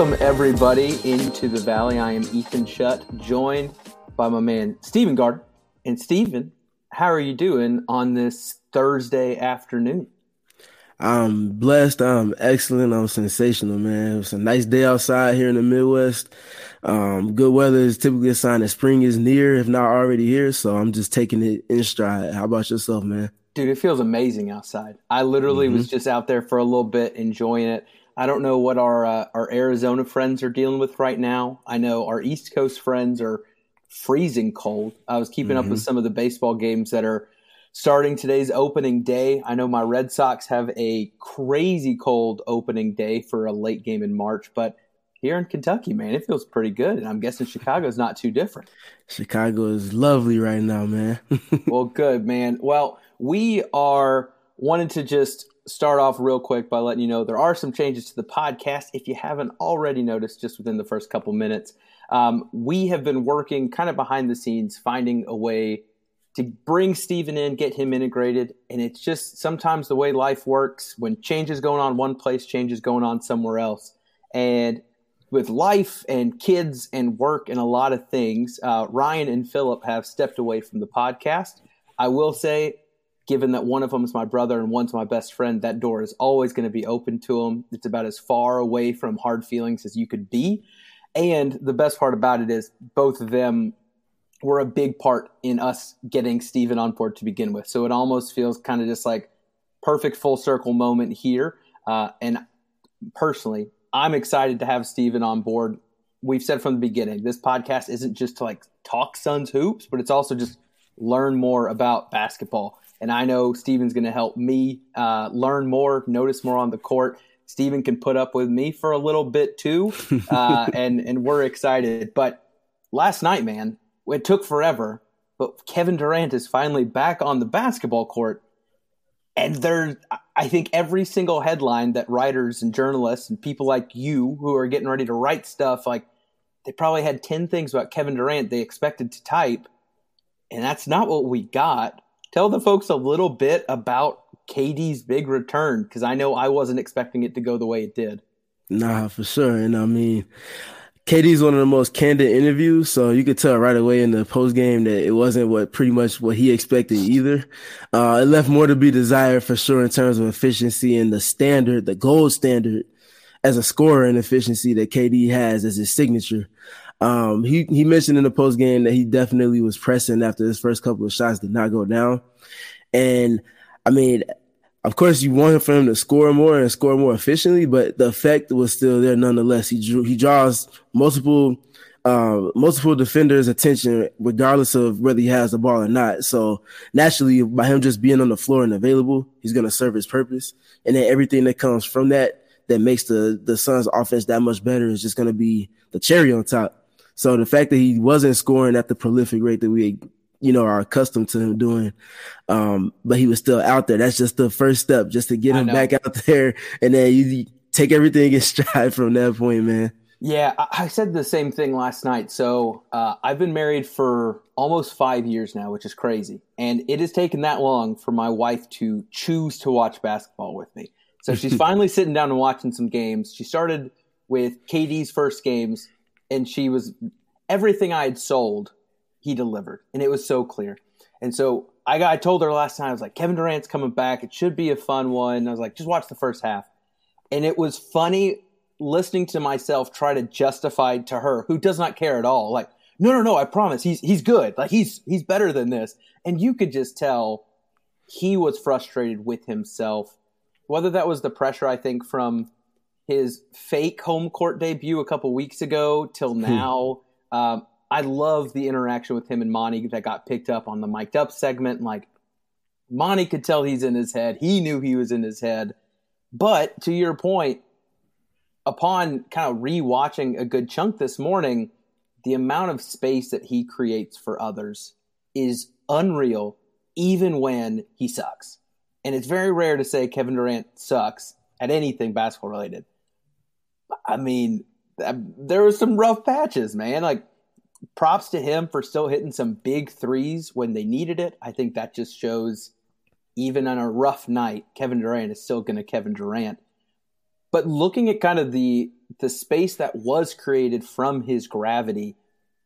Welcome, everybody, into the Valley. I am Ethan Shutt, joined by my man, Stephen Garner. And, Stephen, how are you doing on this Thursday afternoon? I'm blessed. I'm excellent. I'm sensational, man. It's a nice day outside here in the Midwest. Um, good weather is typically a sign that spring is near, if not already here. So I'm just taking it in stride. How about yourself, man? Dude, it feels amazing outside. I literally mm-hmm. was just out there for a little bit, enjoying it. I don't know what our uh, our Arizona friends are dealing with right now. I know our East Coast friends are freezing cold. I was keeping mm-hmm. up with mm-hmm. some of the baseball games that are starting today's opening day. I know my Red Sox have a crazy cold opening day for a late game in March, but here in Kentucky, man, it feels pretty good. And I'm guessing Chicago's not too different. Chicago is lovely right now, man. well, good, man. Well, we are wanting to just start off real quick by letting you know there are some changes to the podcast. If you haven't already noticed, just within the first couple minutes, um, we have been working kind of behind the scenes, finding a way to bring Stephen in, get him integrated. And it's just sometimes the way life works when change is going on one place, change is going on somewhere else. And with life and kids and work and a lot of things, uh, Ryan and Philip have stepped away from the podcast. I will say, given that one of them is my brother and one's my best friend, that door is always going to be open to them. It's about as far away from hard feelings as you could be. And the best part about it is both of them were a big part in us getting Stephen on board to begin with. So it almost feels kind of just like perfect full circle moment here. Uh, and personally, I'm excited to have Stephen on board. We've said from the beginning, this podcast isn't just to like talk Suns hoops, but it's also just learn more about basketball. And I know Stephen's going to help me uh, learn more, notice more on the court. Steven can put up with me for a little bit too, uh, and and we're excited. But last night, man, it took forever, but Kevin Durant is finally back on the basketball court, and there, I think every single headline that writers and journalists and people like you who are getting ready to write stuff, like they probably had 10 things about Kevin Durant they expected to type, and that's not what we got. Tell the folks a little bit about KD's big return because I know I wasn't expecting it to go the way it did. Nah, for sure. And I mean, KD's one of the most candid interviews, so you could tell right away in the post game that it wasn't what pretty much what he expected either. Uh, it left more to be desired for sure in terms of efficiency and the standard, the gold standard as a scorer and efficiency that KD has as his signature. Um, he he mentioned in the post game that he definitely was pressing after his first couple of shots did not go down, and I mean of course, you want for him to score more and score more efficiently, but the effect was still there nonetheless. He drew, he draws multiple uh, multiple defenders' attention, regardless of whether he has the ball or not. So naturally, by him just being on the floor and available, he's going to serve his purpose. And then everything that comes from that that makes the the Suns' offense that much better is just going to be the cherry on top. So the fact that he wasn't scoring at the prolific rate that we you know, are accustomed to him doing. Um, but he was still out there. That's just the first step, just to get him back out there, and then you take everything in stride from that point, man. Yeah, I said the same thing last night. So uh, I've been married for almost five years now, which is crazy, and it has taken that long for my wife to choose to watch basketball with me. So she's finally sitting down and watching some games. She started with KD's first games, and she was everything I had sold he delivered, and it was so clear. And so I got, I told her last time I was like, Kevin Durant's coming back. It should be a fun one. I was like, just watch the first half, and it was funny listening to myself try to justify to her who does not care at all. Like, no, no, no, I promise he's he's good. Like he's he's better than this. And you could just tell he was frustrated with himself. Whether that was the pressure, I think, from his fake home court debut a couple weeks ago till hmm. now. um, I love the interaction with him and Monty that got picked up on the mic'd up segment. Like Monty could tell he's in his head. He knew he was in his head. But to your point, upon kind of rewatching a good chunk this morning, the amount of space that he creates for others is unreal, even when he sucks. And it's very rare to say Kevin Durant sucks at anything basketball related. I mean, there were some rough patches, man. Like props to him for still hitting some big threes when they needed it. I think that just shows even on a rough night, Kevin Durant is still going to Kevin Durant. But looking at kind of the the space that was created from his gravity,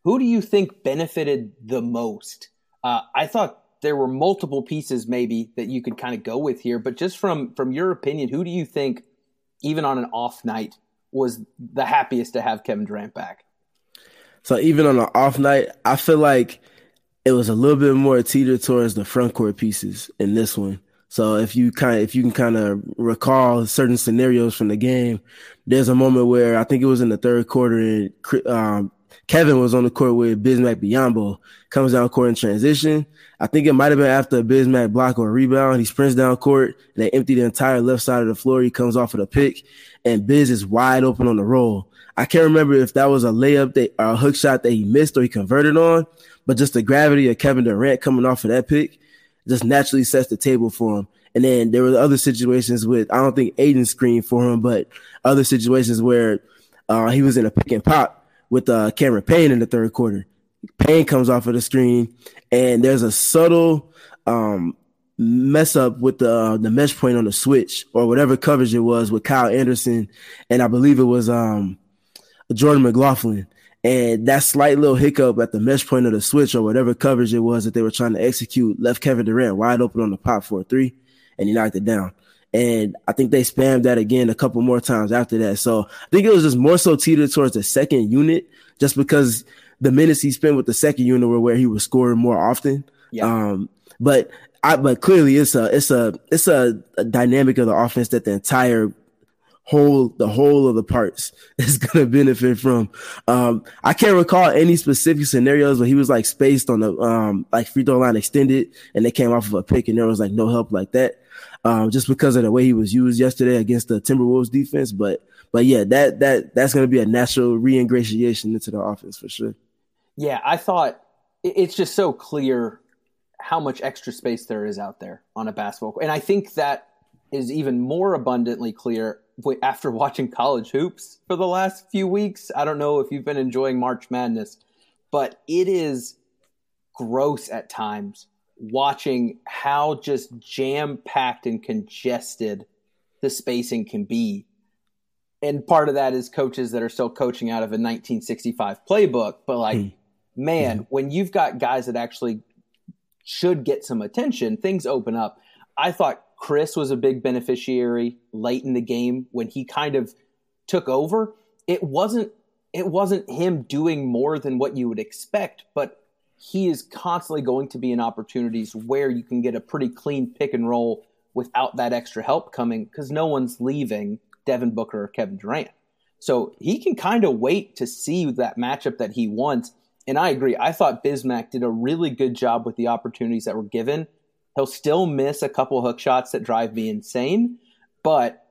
who do you think benefited the most? Uh, I thought there were multiple pieces maybe that you could kind of go with here, but just from from your opinion, who do you think, even on an off night, was the happiest to have Kevin Durant back? So even on an off night, I feel like it was a little bit more teeter towards the front court pieces in this one. So if you kind if you can kind of recall certain scenarios from the game, there's a moment where I think it was in the third quarter and um, Kevin was on the court with Bismack Biyombo, comes down court in transition. I think it might have been after a Bismack block or rebound. He sprints down court and they empty the entire left side of the floor. He comes off of the pick and Biz is wide open on the roll. I can't remember if that was a layup that or a hook shot that he missed or he converted on, but just the gravity of Kevin Durant coming off of that pick just naturally sets the table for him. And then there were other situations with I don't think Aiden screened for him, but other situations where uh, he was in a pick and pop with uh, Cameron Payne in the third quarter. Payne comes off of the screen, and there's a subtle um, mess up with the uh, the mesh point on the switch or whatever coverage it was with Kyle Anderson, and I believe it was um, Jordan McLaughlin. And that slight little hiccup at the mesh point of the switch or whatever coverage it was that they were trying to execute left Kevin Durant wide open on the pop for a three, and he knocked it down. And I think they spammed that again a couple more times after that. So I think it was just more so teetered towards the second unit, just because the minutes he spent with the second unit were where he was scoring more often. Yeah. Um, but I, but clearly it's a, it's a, it's a, a dynamic of the offense that the entire whole the whole of the parts is going to benefit from. Um, I can't recall any specific scenarios where he was like spaced on the um, like free throw line extended and they came off of a pick and there was like no help like that. Um, just because of the way he was used yesterday against the Timberwolves defense, but but yeah, that that that's going to be a natural reingratiation into the offense for sure. Yeah, I thought it's just so clear how much extra space there is out there on a basketball, and I think that is even more abundantly clear after watching college hoops for the last few weeks. I don't know if you've been enjoying March Madness, but it is gross at times watching how just jam packed and congested the spacing can be. And part of that is coaches that are still coaching out of a 1965 playbook. But like, mm. man, mm. when you've got guys that actually should get some attention, things open up. I thought Chris was a big beneficiary late in the game when he kind of took over. It wasn't it wasn't him doing more than what you would expect, but he is constantly going to be in opportunities where you can get a pretty clean pick and roll without that extra help coming because no one's leaving Devin Booker or Kevin Durant. So he can kind of wait to see that matchup that he wants. And I agree. I thought Bismack did a really good job with the opportunities that were given He'll still miss a couple hook shots that drive me insane, but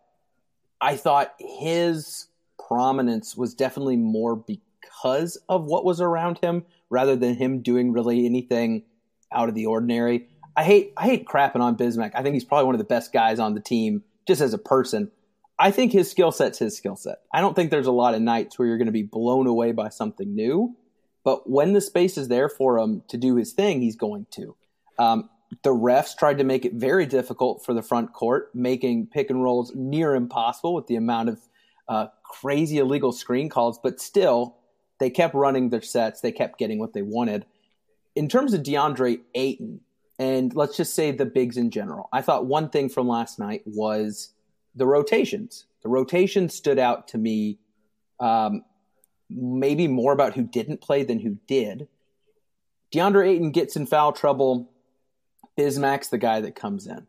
I thought his prominence was definitely more because of what was around him rather than him doing really anything out of the ordinary. I hate I hate crapping on Bismack. I think he's probably one of the best guys on the team just as a person. I think his skill set's his skill set. I don't think there's a lot of nights where you're going to be blown away by something new, but when the space is there for him to do his thing, he's going to. Um, the refs tried to make it very difficult for the front court, making pick and rolls near impossible with the amount of uh, crazy illegal screen calls. But still, they kept running their sets. They kept getting what they wanted. In terms of DeAndre Ayton, and let's just say the bigs in general, I thought one thing from last night was the rotations. The rotations stood out to me um, maybe more about who didn't play than who did. DeAndre Ayton gets in foul trouble Bismack's the guy that comes in.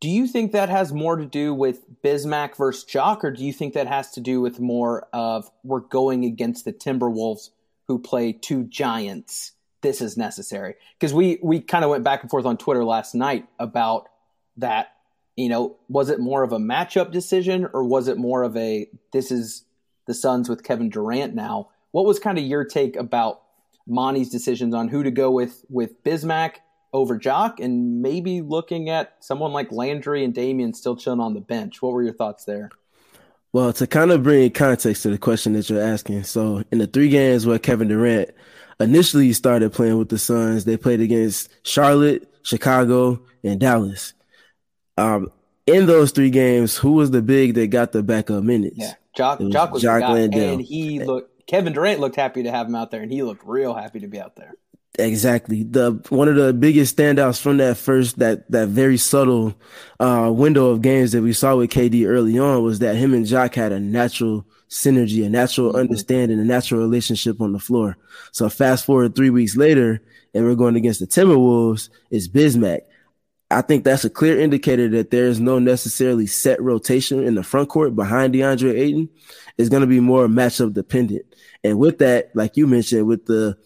Do you think that has more to do with Bismack versus Jock, or do you think that has to do with more of we're going against the Timberwolves who play two giants? This is necessary because we we kind of went back and forth on Twitter last night about that. You know, was it more of a matchup decision, or was it more of a this is the Suns with Kevin Durant now? What was kind of your take about Monty's decisions on who to go with with Bismack over Jock and maybe looking at someone like Landry and Damion still chilling on the bench. What were your thoughts there? Well, to kind of bring context to the question that you're asking. So, in the three games where Kevin Durant initially started playing with the Suns, they played against Charlotte, Chicago, and Dallas. Um, in those three games, who was the big that got the backup minutes? Yeah, Jock, was Jock was Jock Landale. and he looked. Kevin Durant looked happy to have him out there, and he looked real happy to be out there. Exactly. The one of the biggest standouts from that first that that very subtle uh, window of games that we saw with KD early on was that him and Jock had a natural synergy, a natural mm-hmm. understanding, a natural relationship on the floor. So fast forward three weeks later, and we're going against the Timberwolves. It's Bismack. I think that's a clear indicator that there is no necessarily set rotation in the front court behind DeAndre Ayton. It's going to be more matchup dependent. And with that, like you mentioned, with the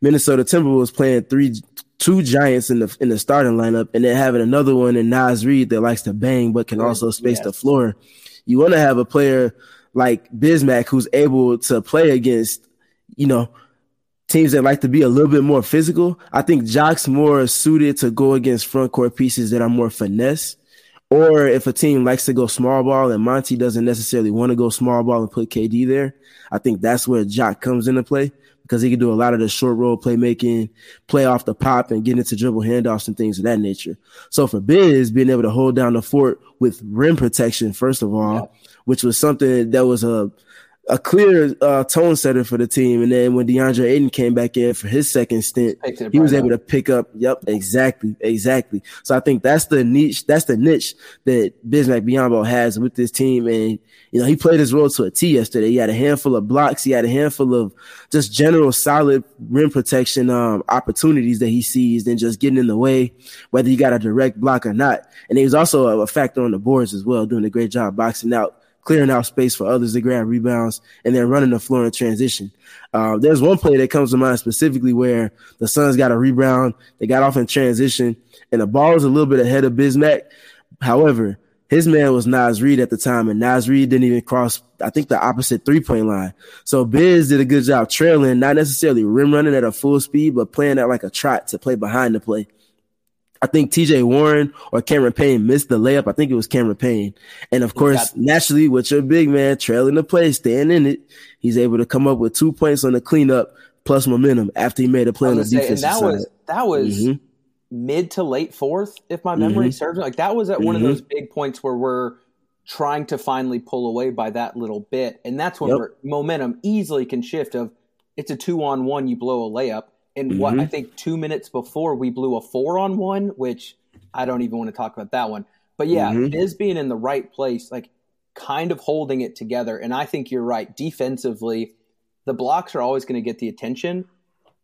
Minnesota Timberwolves playing three, two giants in the in the starting lineup, and then having another one in Naz Reid that likes to bang but can also space yes. the floor. You want to have a player like Bismack who's able to play against, you know, teams that like to be a little bit more physical. I think Jock's more suited to go against front court pieces that are more finesse. Or if a team likes to go small ball and Monty doesn't necessarily want to go small ball and put KD there, I think that's where Jock comes into play because he can do a lot of the short roll playmaking, play off the pop and get into dribble handoffs and things of that nature. So for Biz, being able to hold down the fort with rim protection, first of all, yeah. which was something that was a a clear uh, tone setter for the team. And then when DeAndre Ayton came back in for his second stint, he was able to pick up. Yep, exactly, exactly. So I think that's the niche. That's the niche that Bismack Biyombo has with this team. And you know, he played his role to a T yesterday. He had a handful of blocks. He had a handful of just general solid rim protection um, opportunities that he seized and just getting in the way, whether he got a direct block or not. And he was also a, a factor on the boards as well, doing a great job boxing out clearing out space for others to grab rebounds, and then running the floor in transition. Uh, there's one play that comes to mind specifically where the Suns got a rebound, they got off in transition, and the ball was a little bit ahead of Bismack. However, his man was Naz Reid at the time, and Naz Reid didn't even cross, I think, the opposite three point line. So Biz did a good job trailing, not necessarily rim running at a full speed, but playing at like a trot to play behind the play. I think TJ Warren or Cameron Payne missed the layup. I think it was Cameron Payne. And of course, naturally, with your big man trailing the play, staying in it, he's able to come up with two points on the cleanup plus momentum after he made a play on the say, defensive that side. Was, that was mm-hmm. mid to late fourth, if my memory mm-hmm. serves. Like that was at mm-hmm. one of those mm-hmm. big points where we're trying to finally pull away by that little bit. And that's when yep. momentum easily can shift of it's a two on one, you blow a layup and mm-hmm. what I think two minutes before we blew a four on one, which I don't even want to talk about that one. But yeah, mm-hmm. Biz being in the right place, like kind of holding it together. And I think you're right. Defensively, the blocks are always going to get the attention.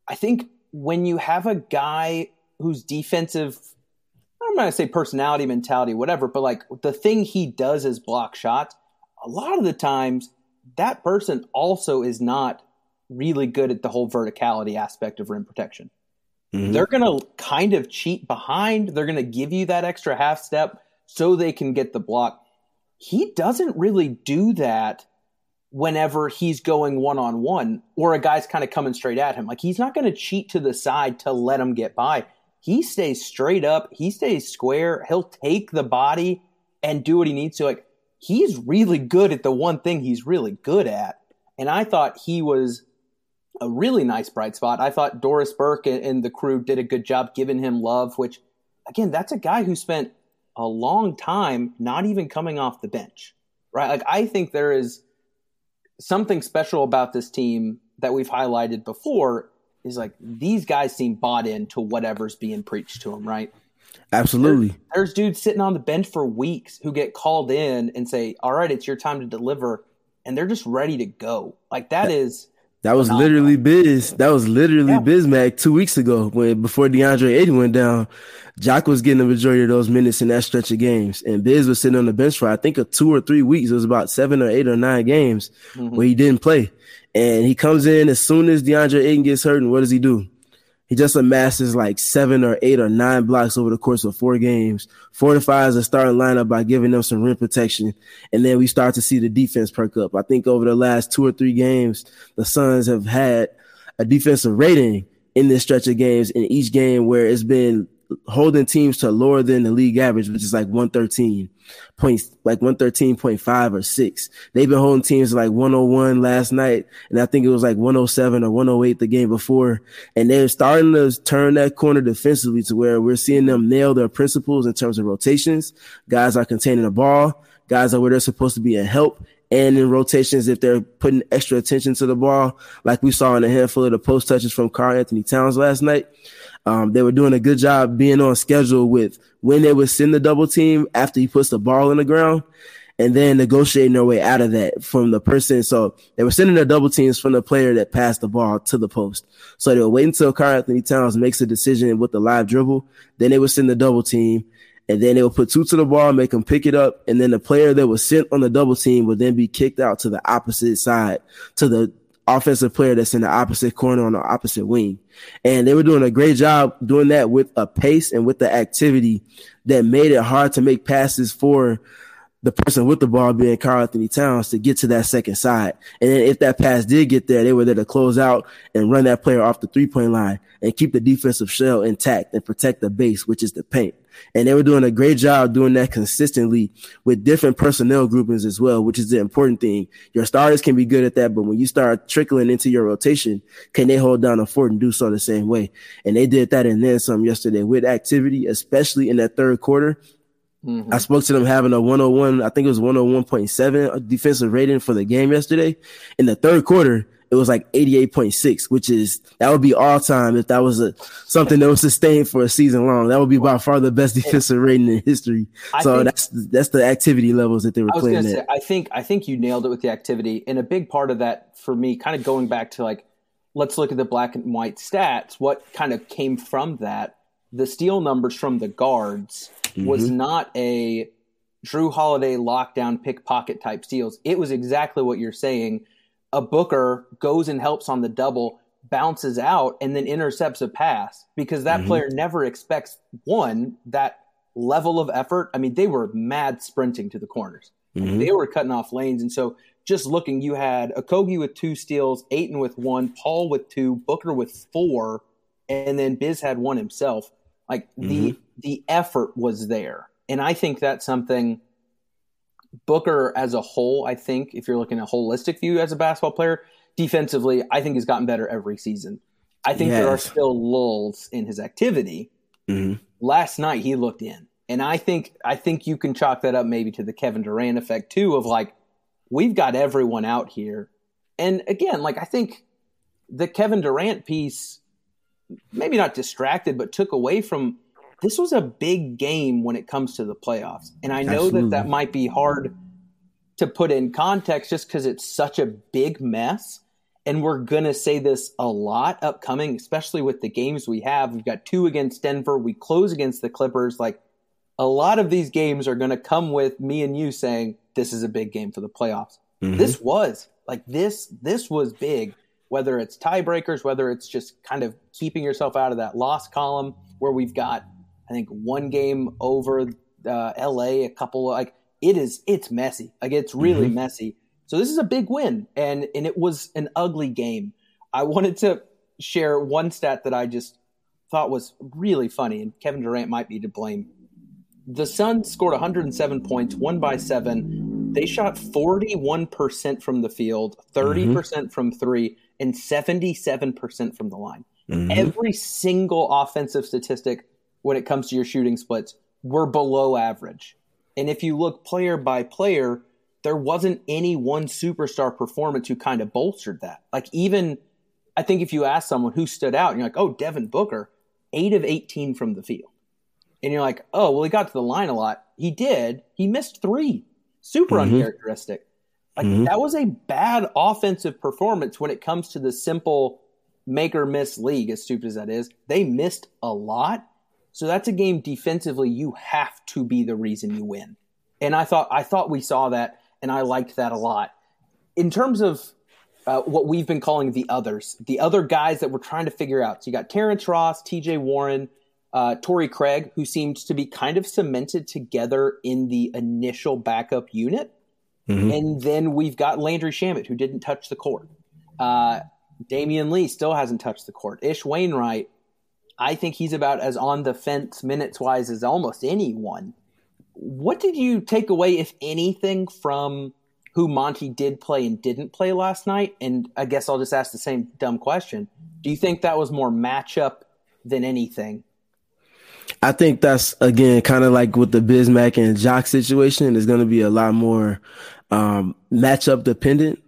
I think when you have a guy whose defensive, I'm not going to say personality, mentality, whatever, but like the thing he does is block shots, a lot of the times that person also is not really good at the whole verticality aspect of rim protection. Mm-hmm. They're going to kind of cheat behind. They're going to give you that extra half step so they can get the block. He doesn't really do that whenever he's going one on one or a guy's kind of coming straight at him. Like he's not going to cheat to the side to let him get by. He stays straight up. He stays square. He'll take the body and do what he needs to. Like he's really good at the one thing he's really good at. And I thought he was a really nice bright spot. I thought Doris Burke and, the crew did a good job giving him love, which, again, that's a guy who spent a long time not even coming off the bench, right? Like, I think there is something special about this team that we've highlighted before is like these guys seem bought into whatever's being preached to them, right? Absolutely. There's, there's dudes sitting on the bench for weeks who get called in and say, "All right, it's your time to deliver," and they're just ready to go. Like that is that was literally Biz. That was literally yeah. Bismack two weeks ago when before DeAndre Ayton went down. Jock was getting the majority of those minutes in that stretch of games, and Biz was sitting on the bench for I think a two or three weeks. It was about seven or eight or nine games mm-hmm. where he didn't play, and he comes in as soon as DeAndre Ayton gets hurt, and what does he do? He just amasses like seven or eight or nine blocks over the course of four games, fortifies the starting lineup by giving them some rim protection. And then we start to see the defense perk up. I think over the last two or three games, the Suns have had a defensive rating in this stretch of games in each game where it's been holding teams to lower than the league average, which is like 113 points, like 113.5 or six. They've been holding teams like 101 last night. And I think it was like 107 or 108 the game before. And they're starting to turn that corner defensively to where we're seeing them nail their principles in terms of rotations. Guys are containing the ball. Guys are where they're supposed to be and help and in rotations if they're putting extra attention to the ball, like we saw in a handful of the post touches from Karl-Anthony Towns last night. Um, they were doing a good job being on schedule with when they would send the double team after he puts the ball in the ground and then negotiating their way out of that from the person. So they were sending their double teams from the player that passed the ball to the post. So they would wait until Karl-Anthony Towns makes a decision with the live dribble. Then they would send the double team and then they would put two to the ball, make them pick it up. And then the player that was sent on the double team would then be kicked out to the opposite side to the offensive player that's in the opposite corner on the opposite wing. And they were doing a great job doing that with a pace and with the activity that made it hard to make passes for the person with the ball being Karl-Anthony Towns to get to that second side. And then if that pass did get there, they were there to close out and run that player off the three point line and keep the defensive shell intact and protect the base, which is the paint. And they were doing a great job doing that consistently with different personnel groupings as well, which is the important thing. Your starters can be good at that, but when you start trickling into your rotation, can they hold down a fort and do so the same way? And they did that and then some yesterday with activity, especially in that third quarter Mm-hmm. I spoke to them having a 101, I think it was 101.7 defensive rating for the game yesterday. In the third quarter, it was like 88.6, which is that would be all time if that was a something that was sustained for a season long. That would be by far the best defensive rating in history. I so that's that's the activity levels that they were playing say, I think I think you nailed it with the activity, and a big part of that for me, kind of going back to like, let's look at the black and white stats. What kind of came from that? The steal numbers from the guards mm-hmm. was not a Jrue Holiday lockdown pickpocket type steals. It was exactly what you're saying. A Booker goes and helps on the double, bounces out, and then intercepts a pass because that mm-hmm. player never expects one, that level of effort. I mean, they were mad sprinting to the corners. Mm-hmm. They were cutting off lanes. And so just looking, you had Okogie with two steals, Ayton with one, Paul with two, Booker with four, and then Biz had one himself. Like mm-hmm. the the effort was there. And I think that's something Booker as a whole, I think, if you're looking at a holistic view as a basketball player, defensively, I think he's gotten better every season. I think yes. there are still lulls in his activity. Mm-hmm. Last night he looked in. And I think I think you can chalk that up maybe to the Kevin Durant effect too of like we've got everyone out here. And again, like I think the Kevin Durant piece maybe not distracted but took away from this was a big game when it comes to the playoffs. And I know Absolutely. that that might be hard to put in context just because it's such a big mess. And we're going to say this a lot upcoming, especially with the games we have. We've got two against Denver. We close against the Clippers. Like a lot of these games are going to come with me and you saying, this is a big game for the playoffs. Mm-hmm. This was like this, this was big, whether it's tiebreakers, whether it's just kind of keeping yourself out of that loss column where we've got I think one game over uh, LA, a couple like it is it's messy. Like it's really mm-hmm. messy. So this is a big win and and it was an ugly game. I wanted to share one stat that I just thought was really funny and Kevin Durant might be to blame. The Suns scored 107 points, one by 7. They shot 41% from the field, 30% mm hmm from 3 and 77% from the line. Mm-hmm. Every single offensive statistic when it comes to your shooting splits were below average. And if you look player by player, there wasn't any one superstar performance who kind of bolstered that. Like even I think if you ask someone who stood out, and you're like, oh, Devin Booker, eight of 18 from the field. And you're like, oh, well, he got to the line a lot. He did. He missed three. Super mm-hmm. uncharacteristic. Like mm-hmm. that was a bad offensive performance when it comes to the simple make or miss league, as stupid as that is. They missed a lot. So that's a game defensively you have to be the reason you win. And I thought I thought we saw that and I liked that a lot. In terms of uh, what we've been calling the others, the other guys that we're trying to figure out. So you got Terrence Ross, TJ Warren, uh, Torrey Craig, who seemed to be kind of cemented together in the initial backup unit. Mm-hmm. And then we've got Landry Shamet, who didn't touch the court. Uh, Damion Lee still hasn't touched the court. Ish Wainwright I think he's about as on the fence minutes wise as almost anyone. What did you take away, if anything, from who Monty did play and didn't play last night? And I guess I'll just ask the same dumb question. Do you think that was more matchup than anything? I think that's again kind of like with the Bismack and Jock situation. There's going to be a lot more um, matchup dependent.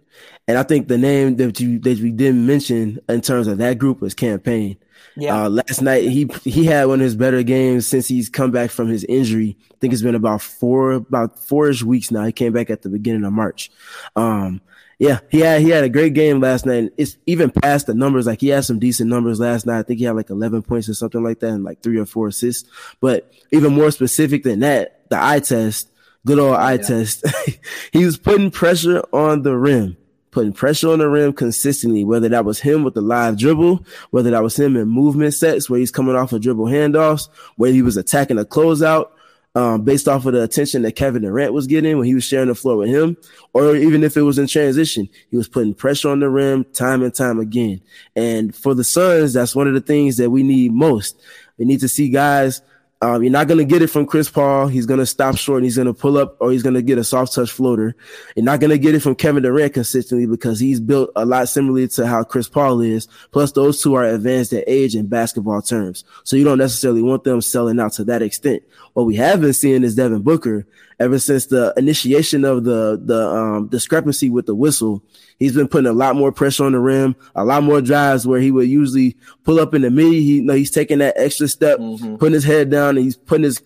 And I think the name that you that we didn't mention in terms of that group was Cam Payne. Yeah. Uh, last night he he had one of his better games since he's come back from his injury. I think it's been about four about four-ish weeks now. He came back at the beginning of March. Um, yeah, he had he had a great game last night. It's even past the numbers. Like he had some decent numbers last night. I think he had like 11 points or something like that, and like three or four assists. But even more specific than that, the eye test, good old eye yeah. test. he was putting pressure on the rim, putting pressure on the rim consistently. Whether that was him with the live dribble, whether that was him in movement sets where he's coming off of dribble handoffs, where he was attacking a closeout um, based off of the attention that Kevin Durant was getting when he was sharing the floor with him, or even if it was in transition, he was putting pressure on the rim time and time again. And for the Suns, that's one of the things that we need most. We need to see guys um, you're not going to get it from Chris Paul. He's going to stop short and he's going to pull up or he's going to get a soft touch floater. You're not going to get it from Kevin Durant consistently because he's built a lot similarly to how Chris Paul is. Plus, those two are advanced in age in basketball terms. So you don't necessarily want them selling out to that extent. What we have been seeing is Devin Booker ever since the initiation of the, the, um, discrepancy with the whistle. He's been putting a lot more pressure on the rim, a lot more drives where he would usually pull up in the mid. He, you know, he's taking that extra step, mm-hmm. putting his head down and he's putting his,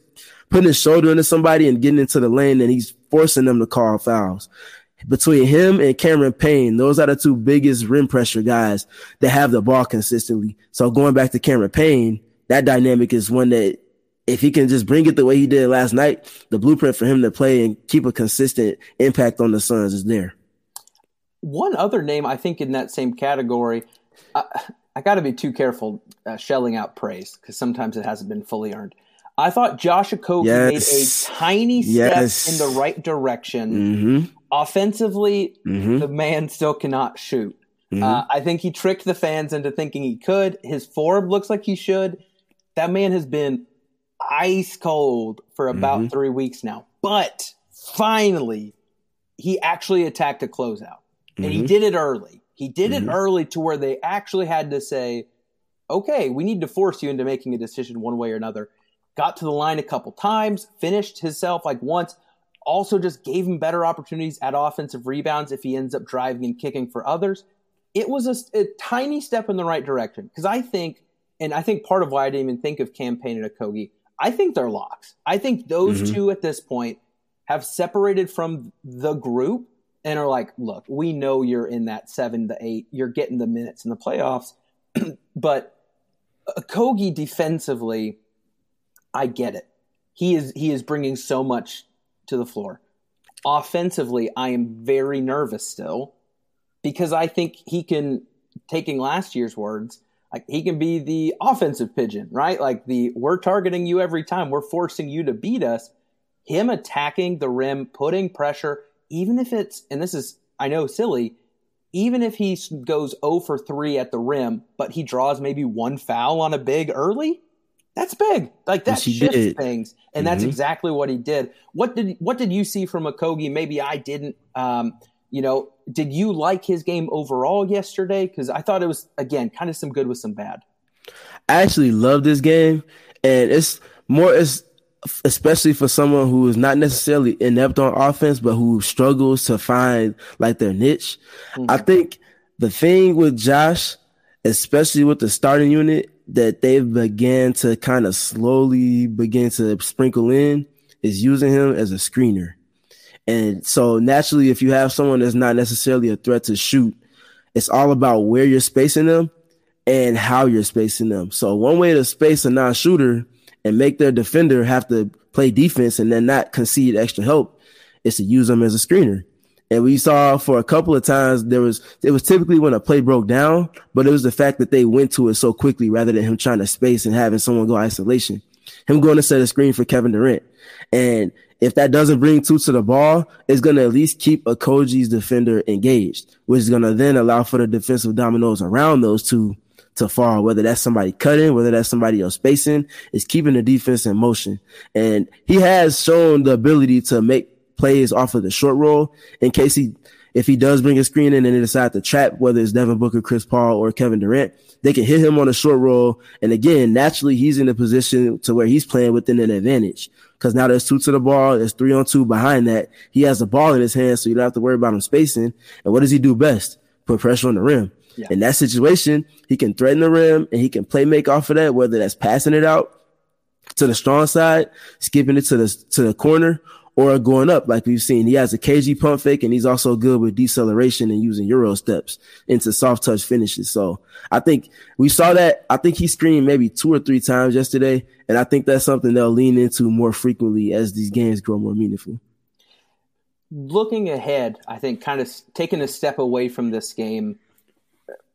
putting his shoulder into somebody and getting into the lane and he's forcing them to call fouls between him and Cameron Payne, those are the two biggest rim pressure guys that have the ball consistently. So going back to Cameron Payne, that dynamic is one that if he can just bring it the way he did last night, the blueprint for him to play and keep a consistent impact on the Suns is there. One other name I think in that same category, I, I got to be too careful uh, shelling out praise because sometimes it hasn't been fully earned. I thought Josh Okogie yes. made a tiny step yes. in the right direction. Mm-hmm. Offensively, mm-hmm. the man still cannot shoot. Mm-hmm. Uh, I think he tricked the fans into thinking he could. His form looks like he should. That man has been ice cold for about mm-hmm. three weeks now. But finally, he actually attacked a closeout. And mm-hmm. he did it early. He did mm-hmm. it early to where they actually had to say, okay, we need to force you into making a decision one way or another. Got to the line a couple times, finished himself like once, also just gave him better opportunities at offensive rebounds if he ends up driving and kicking for others. It was a, a tiny step in the right direction because I think, and I think part of why I didn't even think of Cam Payne and Okogie I think they're locks. I think those mm-hmm. two at this point have separated from the group and are like, look, we know you're in that seven to eight. You're getting the minutes in the playoffs. but Kogi defensively, I get it. He is he is bringing so much to the floor. Offensively, I am very nervous still because I think he can, taking last year's words, like he can be the offensive pigeon, right? Like the we're targeting you every time, we're forcing you to beat us. Him attacking the rim, putting pressure, even if it's and this is I know silly, even if he goes 0 for 3 at the rim, but he draws maybe one foul on a big early, that's big. Like that yes, shifts did. things, and mm-hmm. that's exactly what he did. What did what did you see from Okogie? Maybe I didn't. Um, you know, did you like his game overall yesterday? Because I thought it was again kind of some good with some bad. I actually love this game, and it's more it's especially for someone who is not necessarily inept on offense, but who struggles to find like their niche. Mm-hmm. I think the thing with Josh, especially with the starting unit, that they've began to kind of slowly begin to sprinkle in is using him as a screener. And so naturally, if you have someone that's not necessarily a threat to shoot, it's all about where you're spacing them and how you're spacing them. So one way to space a non-shooter and make their defender have to play defense and then not concede extra help is to use them as a screener. And we saw for a couple of times there was it was typically when a play broke down, but it was the fact that they went to it so quickly rather than him trying to space and having someone go isolation. Him going to set a screen for Kevin Durant. And if that doesn't bring two to the ball, it's going to at least keep Okogie's defender engaged, which is going to then allow for the defensive dominoes around those two to fall, whether that's somebody cutting, whether that's somebody else spacing, is keeping the defense in motion. And he has shown the ability to make plays off of the short roll in case he, if he does bring a screen in and they decide to trap, whether it's Devin Booker, Chris Paul, or Kevin Durant, they can hit him on a short roll. And again, naturally, he's in a position to where he's playing within an advantage because now there's two to the ball, there's three on two behind that. He has the ball in his hand, so you don't have to worry about him spacing. And what does he do best? Put pressure on the rim. Yeah. In that situation, he can threaten the rim and he can play make off of that, whether that's passing it out to the strong side, skipping it to the to the corner, or going up like we've seen. He has a KG pump fake and he's also good with deceleration and using Euro steps into soft touch finishes. So I think we saw that. I think he screened maybe two or three times yesterday. And I think that's something they'll lean into more frequently as these games grow more meaningful. Looking ahead, I think kind of taking a step away from this game,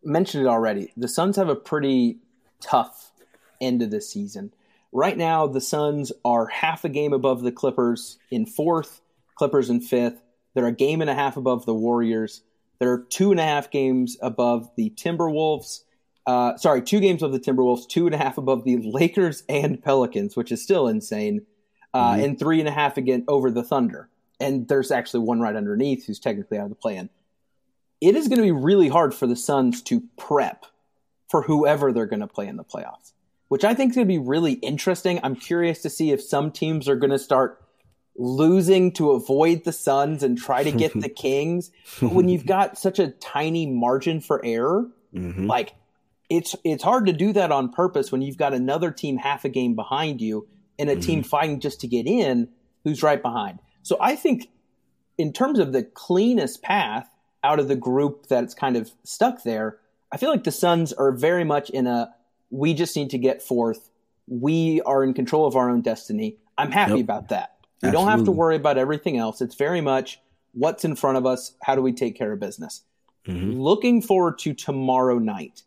mentioned it already. The Suns have a pretty tough end of the season. Right now, the Suns are half a game above the Clippers in fourth, Clippers in fifth. They're a game and a half above the Warriors. They're two and a half games above the Timberwolves. Uh, sorry, two games of the Timberwolves, two and a half above the Lakers and Pelicans, which is still insane, uh, mm-hmm. and three and a half again over the Thunder. And there's actually one right underneath who's technically out of the plan. It is going to be really hard for the Suns to prep for whoever they're going to play in the playoffs which I think is going to be really interesting. I'm curious to see if some teams are going to start losing to avoid the Suns and try to get the Kings. But when you've got such a tiny margin for error, mm-hmm. like it's it's hard to do that on purpose when you've got another team half a game behind you and a mm-hmm. team fighting just to get in who's right behind. So I think in terms of the cleanest path out of the group that's kind of stuck there, I feel like the Suns are very much in a we just need to get fourth. We are in control of our own destiny. I'm happy yep. about that. We Absolutely. don't have to worry about everything else. It's very much what's in front of us. How do we take care of business? Mm-hmm. Looking forward to tomorrow night.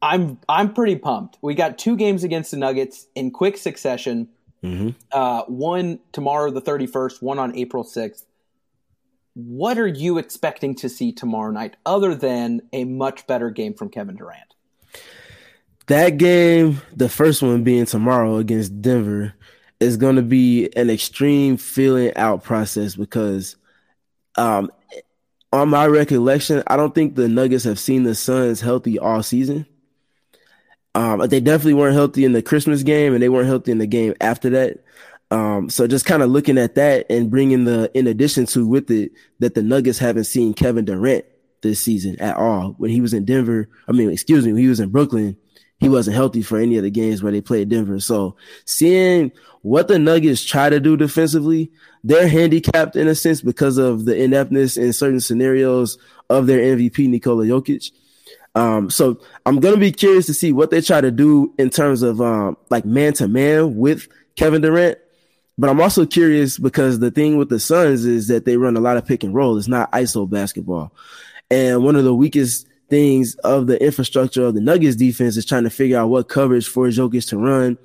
I'm I'm pretty pumped. We got two games against the Nuggets in quick succession. Mm-hmm. Uh, one tomorrow, the 31st. One on April 6th. What are you expecting to see tomorrow night, other than a much better game from Kevin Durant? That game, the first one being tomorrow against Denver, is going to be an extreme feeling out process because, um, on my recollection, I don't think the Nuggets have seen the Suns healthy all season. Um, they definitely weren't healthy in the Christmas game, and they weren't healthy in the game after that. Um, so just kind of looking at that and bringing the, in addition to with it, that the Nuggets haven't seen Kevin Durant this season at all. When he was in Denver, I mean, excuse me, when he was in Brooklyn, he wasn't healthy for any of the games where they played Denver. So seeing what the Nuggets try to do defensively, they're handicapped in a sense because of the ineptness in certain scenarios of their MVP Nikola Jokic. Um, so I'm gonna be curious to see what they try to do in terms of um, like man to man with Kevin Durant. But I'm also curious because the thing with the Suns is that they run a lot of pick and roll. It's not ISO basketball. And one of the weakest things of the infrastructure of the Nuggets defense is trying to figure out what coverage for Jokic to run.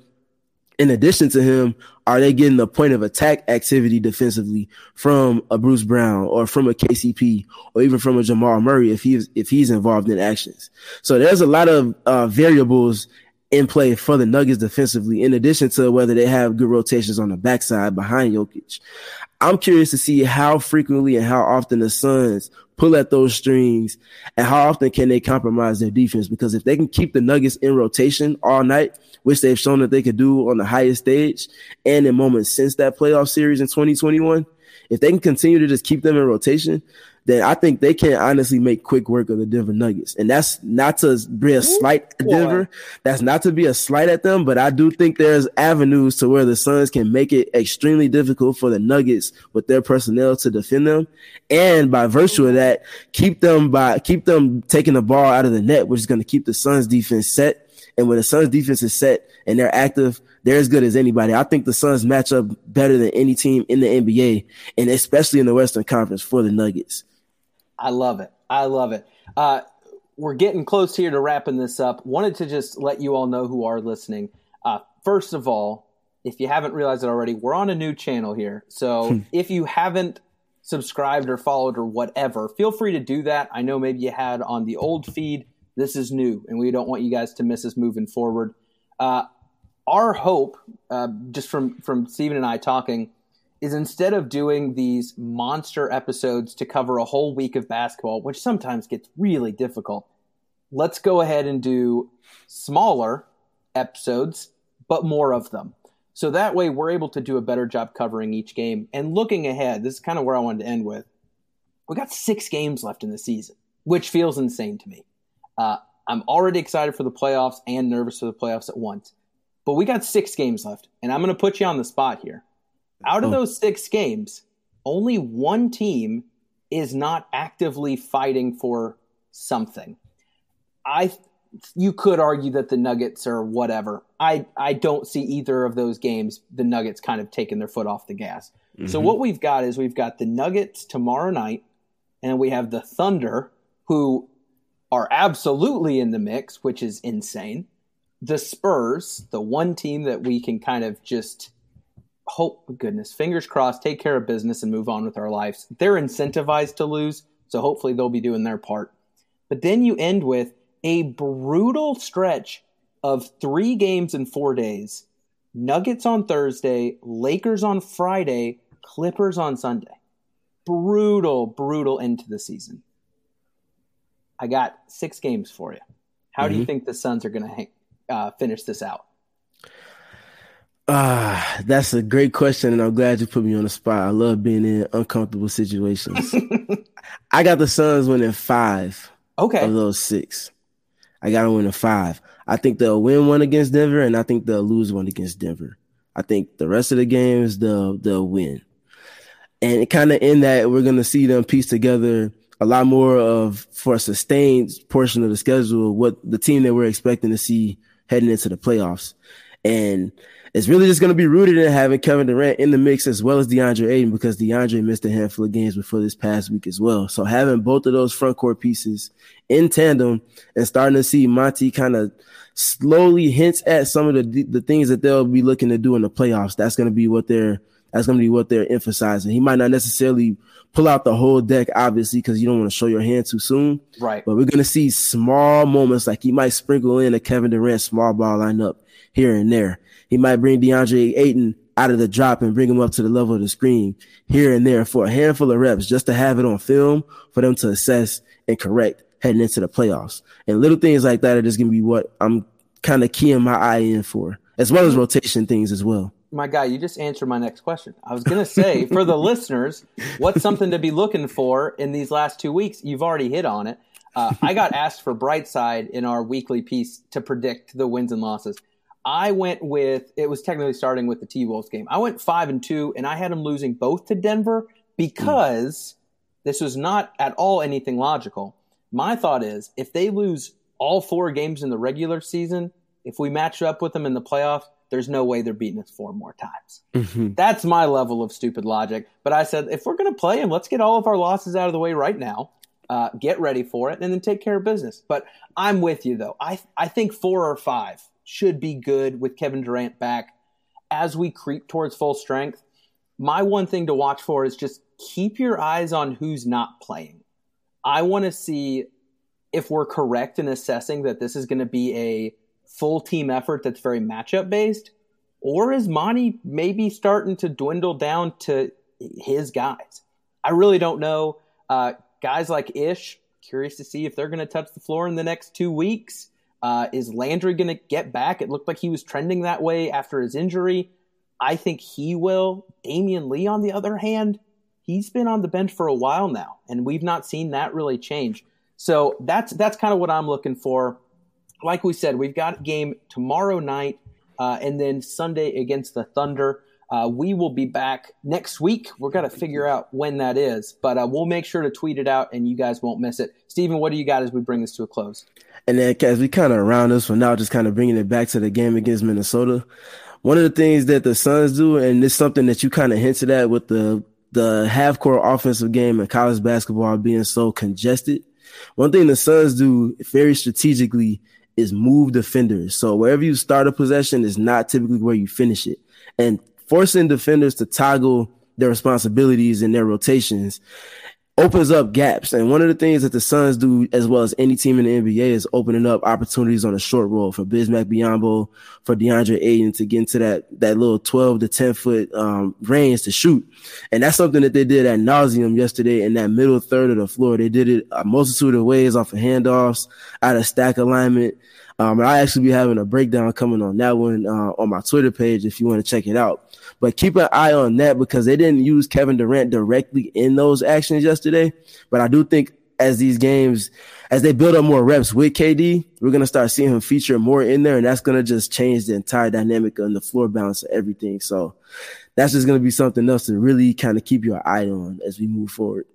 In addition to him, are they getting the point of attack activity defensively from a Bruce Brown or from a KCP or even from a Jamal Murray if he's if he's involved in actions? So there's a lot of uh, variables in play for the Nuggets defensively, in addition to whether they have good rotations on the backside behind Jokic. I'm curious to see how frequently and how often the Suns pull at those strings and how often can they compromise their defense? Because if they can keep the Nuggets in rotation all night, which they've shown that they could do on the highest stage and in moments since that playoff series in 2021, if they can continue to just keep them in rotation, then I think they can honestly make quick work of the Denver Nuggets. And that's not to be a slight at Denver. That's not to be a slight at them, but I do think there's avenues to where the Suns can make it extremely difficult for the Nuggets with their personnel to defend them. And by virtue of that, keep them by keep them taking the ball out of the net, which is going to keep the Suns defense set. And when the Suns defense is set and they're active, they're as good as anybody. I think the Suns match up better than any team in the NBA and especially in the Western Conference for the Nuggets. I love it. I love it. Uh, we're getting close here to wrapping this up. Wanted to just let you all know who are listening. Uh, first of all, if you haven't realized it already, we're on a new channel here. So hmm. if you haven't subscribed or followed or whatever, feel free to do that. I know maybe you had on the old feed. This is new, and we don't want you guys to miss us moving forward. Uh, our hope, uh, just from from Stephen and I talking, is instead of doing these monster episodes to cover a whole week of basketball, which sometimes gets really difficult, let's go ahead and do smaller episodes, but more of them. So that way we're able to do a better job covering each game. And looking ahead, this is kind of where I wanted to end with. We got six games left in the season, which feels insane to me. Uh, I'm already excited for the playoffs and nervous for the playoffs at once. But we got six games left, and I'm going to put you on the spot here. Out of oh. those six games, only one team is not actively fighting for something. I you could argue that the Nuggets are whatever. I I don't see either of those games the Nuggets kind of taking their foot off the gas. Mm-hmm. So what we've got is we've got the Nuggets tomorrow night and we have the Thunder who are absolutely in the mix, which is insane. The Spurs, the one team that we can kind of just hope goodness, fingers crossed, take care of business and move on with our lives. They're incentivized to lose, so hopefully they'll be doing their part. But then you end with a brutal stretch of three games in four days Nuggets on Thursday, Lakers on Friday, Clippers on Sunday. Brutal, brutal end to the season. I got six games for you. How mm-hmm. do you mm-hmm. think the Suns are going to uh, finish this out? Ah, uh, that's a great question, and I'm glad you put me on the spot. I love being in uncomfortable situations. I got the Suns winning five. Okay. Of those six. I got to win a five. I think they'll win one against Denver, and I think they'll lose one against Denver. I think the rest of the games they'll they'll win. And kind of in that, we're gonna see them piece together a lot more of for a sustained portion of the schedule what the team that we're expecting to see heading into the playoffs. And it's really just going to be rooted in having Kevin Durant in the mix as well as DeAndre Ayton because DeAndre missed a handful of games before this past week as well. So having both of those front court pieces in tandem and starting to see Monty kind of slowly hints at some of the the things that they'll be looking to do in the playoffs. That's going to be what they're that's going to be what they're emphasizing. He might not necessarily pull out the whole deck, obviously, because you don't want to show your hand too soon. Right. But we're going to see small moments like he might sprinkle in a Kevin Durant small ball lineup here and there. He might bring DeAndre Ayton out of the drop and bring him up to the level of the screen here and there for a handful of reps just to have it on film for them to assess and correct heading into the playoffs. And little things like that are just going to be what I'm kind of keying my eye in for, as well as rotation things as well. My guy, you just answered my next question. I was going to say for the listeners, what's something to be looking for in these last two weeks? You've already hit on it. Uh, I got asked for Brightside in our weekly piece to predict the wins and losses. I went with it was technically starting with the T Wolves game. I went five and two, and I had them losing both to Denver because mm. this was not at all anything logical. My thought is if they lose all four games in the regular season, if we match up with them in the playoffs, there's no way they're beating us four more times. Mm-hmm. That's my level of stupid logic. But I said, if we're going to play them, let's get all of our losses out of the way right now. Uh, get ready for it and then take care of business. But I'm with you though. I I think four or five should be good with Kevin Durant back as we creep towards full strength. My one thing to watch for is just keep your eyes on who's not playing. I want to see if we're correct in assessing that this is going to be a full team effort that's very matchup based, or is Monty maybe starting to dwindle down to his guys? I really don't know. Uh, guys like Ish, curious to see if they're going to touch the floor in the next two weeks. Uh, is Landry going to get back? It looked like he was trending that way after his injury. I think he will. Damion Lee, on the other hand, he's been on the bench for a while now, and we've not seen that really change. So that's that's kind of what I'm looking for. Like we said, we've got game tomorrow night, uh, and then Sunday against the Thunder. Uh, we will be back next week. We're going to figure out when that is, but uh, we'll make sure to tweet it out, and you guys won't miss it. Stephen, what do you got as we bring this to a close? And then as we kind of round this one now, just kind of bringing it back to the game against Minnesota. One of the things that the Suns do, and it's something that you kind of hinted at with the the half court offensive game in college basketball being so congested, one thing the Suns do very strategically is move defenders. So wherever you start a possession is not typically where you finish it. And forcing defenders to toggle their responsibilities and their rotations opens up gaps. And one of the things that the Suns do as well as any team in the NBA is opening up opportunities on a short roll for Bismack Biyombo, for DeAndre Ayton to get into that, that little 12 to 10 foot um, range to shoot. And that's something that they did at nauseum yesterday in that middle third of the floor. They did it a multitude of ways off of handoffs, out of stack alignment. Um, and I actually be having a breakdown coming on that one uh, on my Twitter page if you want to check it out. But keep an eye on that because they didn't use Kevin Durant directly in those actions yesterday. But I do think as these games, as they build up more reps with KD, we're gonna start seeing him feature more in there, and that's gonna just change the entire dynamic and the floor balance of everything. So that's just gonna be something else to really kind of keep your eye on as we move forward.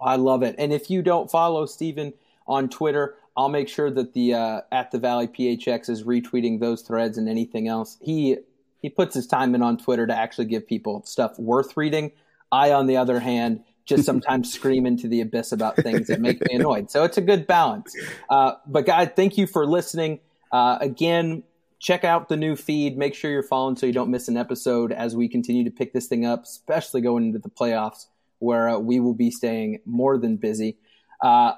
I love it. And if you don't follow Stephen on Twitter, I'll make sure that the uh, at the Valley PHX is retweeting those threads and anything else. He he puts his time in on Twitter to actually give people stuff worth reading. I, on the other hand, just sometimes scream into the abyss about things that make me annoyed. So it's a good balance. Uh, but guys, thank you for listening. Uh, again, check out the new feed. Make sure you're following so you don't miss an episode as we continue to pick this thing up, especially going into the playoffs where uh, we will be staying more than busy. Uh,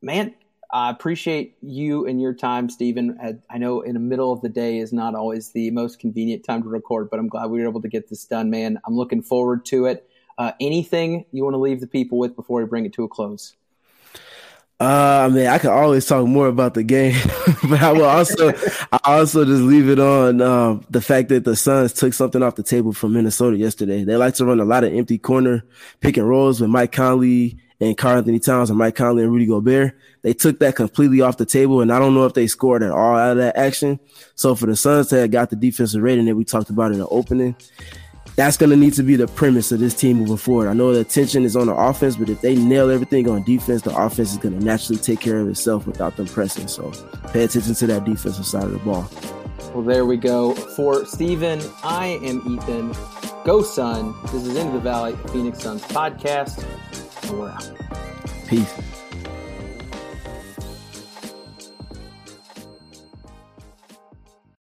man, I appreciate you and your time, Stephen. I know in the middle of the day is not always the most convenient time to record, but I'm glad we were able to get this done, man. I'm looking forward to it. Uh, anything you want to leave the people with before we bring it to a close? Uh, I mean, I can always talk more about the game, but I will also, I also just leave it on um, the fact that the Suns took something off the table from Minnesota yesterday. They like to run a lot of empty corner pick and rolls with Mike Conley and Karl-Anthony Towns and Mike Conley and Rudy Gobert. They took that completely off the table, and I don't know if they scored at all out of that action. So for the Suns to have got the defensive rating that we talked about in the opening, that's going to need to be the premise of this team moving forward. I know the attention is on the offense, but if they nail everything on defense, the offense is going to naturally take care of itself without them pressing. So pay attention to that defensive side of the ball. Well, there we go. For Stephen, I am Ethan. Go Sun. This is Into the Valley, Phoenix Suns podcast. Peace.